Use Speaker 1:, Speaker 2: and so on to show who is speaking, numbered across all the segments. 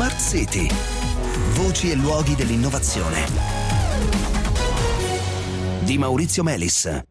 Speaker 1: Smart City. Voci e luoghi dell'innovazione. Di Maurizio Melis.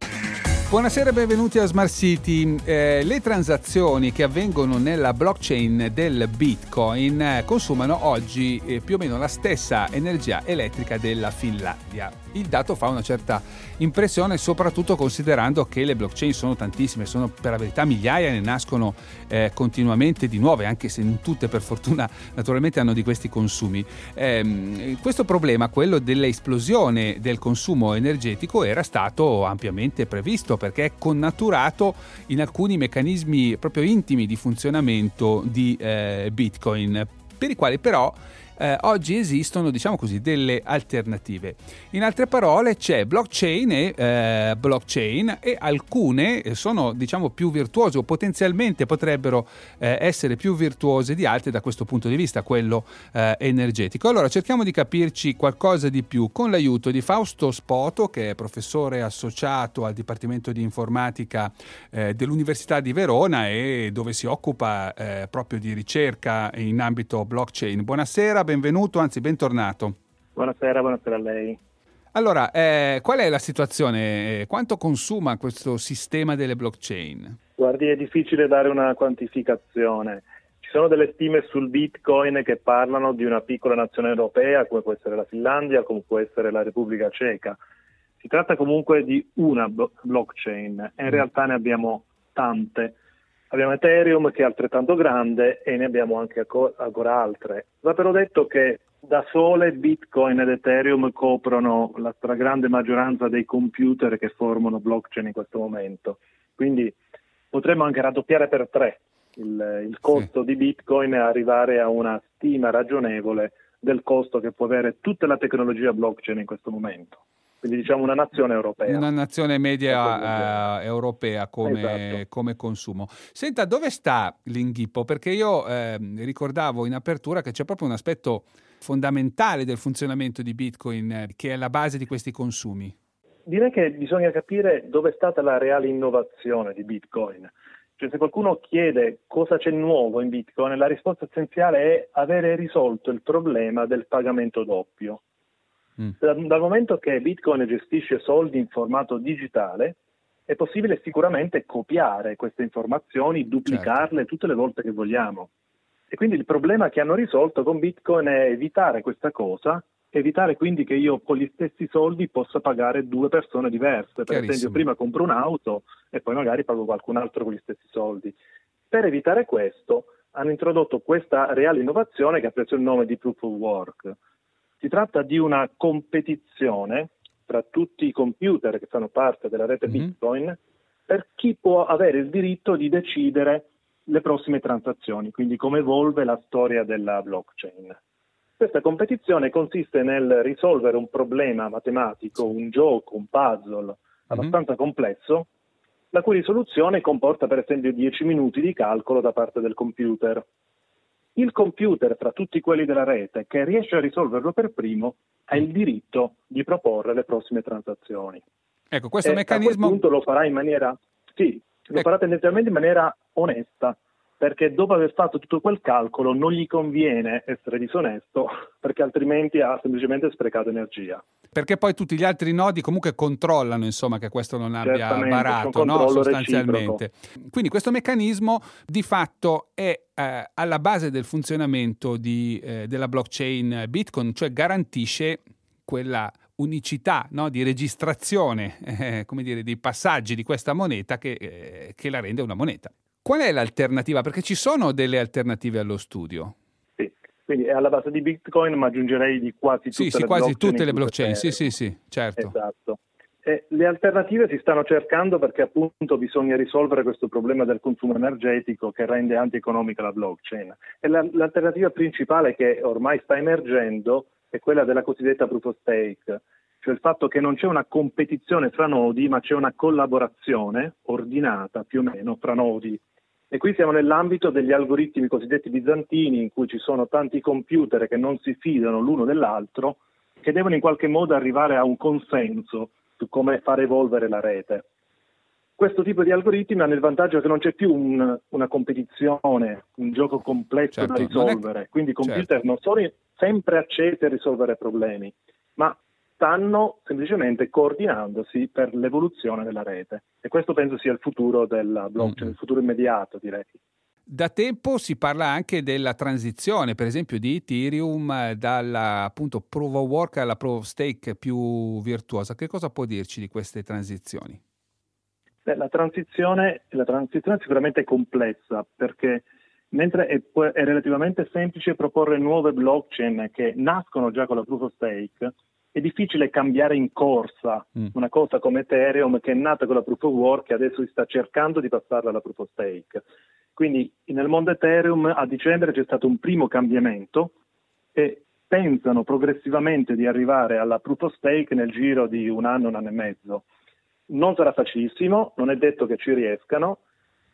Speaker 2: Buonasera e benvenuti a Smart City. Eh, le transazioni che avvengono nella blockchain del Bitcoin eh, consumano oggi eh, più o meno la stessa energia elettrica della Finlandia. Il dato fa una certa impressione, soprattutto considerando che le blockchain sono tantissime, sono per la verità migliaia, ne nascono eh, continuamente di nuove, anche se non tutte per fortuna naturalmente hanno di questi consumi. Eh, questo problema, quello dell'esplosione del consumo energetico, era stato ampiamente previsto perché è connaturato in alcuni meccanismi proprio intimi di funzionamento di eh, Bitcoin, per i quali però eh, oggi esistono, diciamo così, delle alternative. In altre parole c'è blockchain e eh, blockchain e alcune sono, diciamo, più virtuose o potenzialmente potrebbero eh, essere più virtuose di altre da questo punto di vista, quello eh, energetico. Allora cerchiamo di capirci qualcosa di più con l'aiuto di Fausto Spoto, che è professore associato al Dipartimento di Informatica eh, dell'Università di Verona e dove si occupa eh, proprio di ricerca in ambito blockchain. Buonasera, benvenuto, anzi bentornato.
Speaker 3: Buonasera, buonasera a lei.
Speaker 2: Allora, eh, qual è la situazione? Quanto consuma questo sistema delle blockchain?
Speaker 3: Guardi, è difficile dare una quantificazione. Ci sono delle stime sul Bitcoin che parlano di una piccola nazione europea, come può essere la Finlandia, come può essere la Repubblica Ceca. Si tratta comunque di una blockchain e in mm. realtà ne abbiamo tante. Abbiamo Ethereum che è altrettanto grande e ne abbiamo anche ancora altre. Va però detto che da sole Bitcoin ed Ethereum coprono la stragrande maggioranza dei computer che formano blockchain in questo momento. Quindi potremmo anche raddoppiare per tre il, il costo sì. di Bitcoin e arrivare a una stima ragionevole del costo che può avere tutta la tecnologia blockchain in questo momento quindi diciamo una nazione europea.
Speaker 2: Una nazione media eh, europea come, esatto. come, consumo. Senta, dove sta l'inghippo? Perché io eh, ricordavo in apertura che c'è proprio un aspetto fondamentale del funzionamento di Bitcoin eh, che è la base di questi consumi.
Speaker 3: Direi che bisogna capire dove è stata la reale innovazione di Bitcoin. Cioè, se qualcuno chiede cosa c'è nuovo in Bitcoin, la risposta essenziale è avere risolto il problema del pagamento doppio. Mm. Dal momento che Bitcoin gestisce soldi in formato digitale, è possibile sicuramente copiare queste informazioni, duplicarle certo. tutte le volte che vogliamo. E quindi il problema che hanno risolto con Bitcoin è evitare questa cosa, evitare quindi che io con gli stessi soldi possa pagare due persone diverse. Per esempio, prima compro un'auto e poi magari pago qualcun altro con gli stessi soldi. Per evitare questo hanno introdotto questa reale innovazione che ha preso il nome di Proof of Work. Si tratta di una competizione tra tutti i computer che fanno parte della rete mm-hmm. Bitcoin per chi può avere il diritto di decidere le prossime transazioni, quindi come evolve la storia della blockchain. Questa competizione consiste nel risolvere un problema matematico, un gioco, un puzzle mhm. abbastanza mm-hmm. complesso, la cui risoluzione comporta per esempio 10 minuti di calcolo da parte del computer il computer tra tutti quelli della rete che riesce a risolverlo per primo ha il diritto di proporre le prossime transazioni.
Speaker 2: Ecco, questo e meccanismo...
Speaker 3: A quel punto lo farà in maniera... Sì, lo ecco. farà tendenzialmente in maniera onesta, perché dopo aver fatto tutto quel calcolo non gli conviene essere disonesto perché altrimenti ha semplicemente sprecato energia.
Speaker 2: Perché poi tutti gli altri nodi comunque controllano insomma, che questo non abbia barato no? sostanzialmente. Reciproco. Quindi questo meccanismo di fatto è eh, alla base del funzionamento di, eh, della blockchain Bitcoin, cioè garantisce quella unicità no, di registrazione eh, come dire, dei passaggi di questa moneta che, eh, che la rende una moneta. Qual è l'alternativa? Perché ci sono delle alternative allo studio.
Speaker 3: Quindi è alla base di Bitcoin, ma aggiungerei di quasi tutte
Speaker 2: sì,
Speaker 3: sì,
Speaker 2: le quasi blockchain. Tutte le blockchain. Sì, sì, sì, certo.
Speaker 3: Esatto. E le alternative si stanno cercando perché appunto bisogna risolvere questo problema del consumo energetico che rende antieconomica la blockchain. E la, l'alternativa principale che ormai sta emergendo è quella della cosiddetta proof of stake, cioè il fatto che non c'è una competizione fra nodi, ma c'è una collaborazione ordinata più o meno fra nodi e qui siamo nell'ambito degli algoritmi cosiddetti bizantini, in cui ci sono tanti computer che non si fidano l'uno dell'altro, che devono in qualche modo arrivare a un consenso su come far evolvere la rete. questo tipo di algoritmi hanno il vantaggio che non c'è più un, una competizione, un gioco complesso certo, da risolvere, è... quindi i computer certo. non sono sempre accesi a risolvere problemi, ma stanno semplicemente coordinandosi per l'evoluzione della rete e questo penso sia il futuro della blockchain, mm-hmm. il futuro immediato direi.
Speaker 2: Da tempo si parla anche della transizione, per esempio, di Ethereum dalla appunto proof of work alla proof of stake più virtuosa. Che cosa può dirci di queste transizioni?
Speaker 3: La transizione, la transizione è sicuramente complessa perché mentre è, è, relativamente semplice proporre nuove blockchain che nascono già con la proof of stake, è difficile cambiare in corsa mm. una cosa come Ethereum che è nata con la proof of work e adesso si sta cercando di passarla alla proof of stake. Quindi nel mondo Ethereum a dicembre c'è stato un primo cambiamento e pensano progressivamente di arrivare alla proof of stake nel giro di un anno, un anno e mezzo. Non sarà facilissimo, non è detto che ci riescano,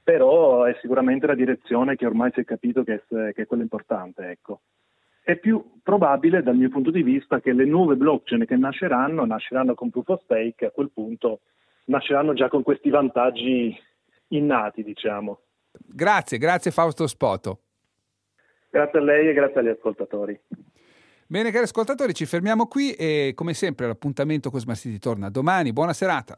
Speaker 3: però è sicuramente la direzione che ormai si è capito che è, che è quella importante. Ecco. È più probabile dal mio punto di vista che le nuove blockchain che nasceranno, nasceranno con proof of stake, a quel punto nasceranno già con questi vantaggi innati, diciamo.
Speaker 2: Grazie, grazie Fausto Spoto.
Speaker 3: Grazie a lei e grazie agli ascoltatori.
Speaker 2: Bene cari ascoltatori, ci fermiamo qui e come sempre l'appuntamento con Smart City torna domani. Buona serata.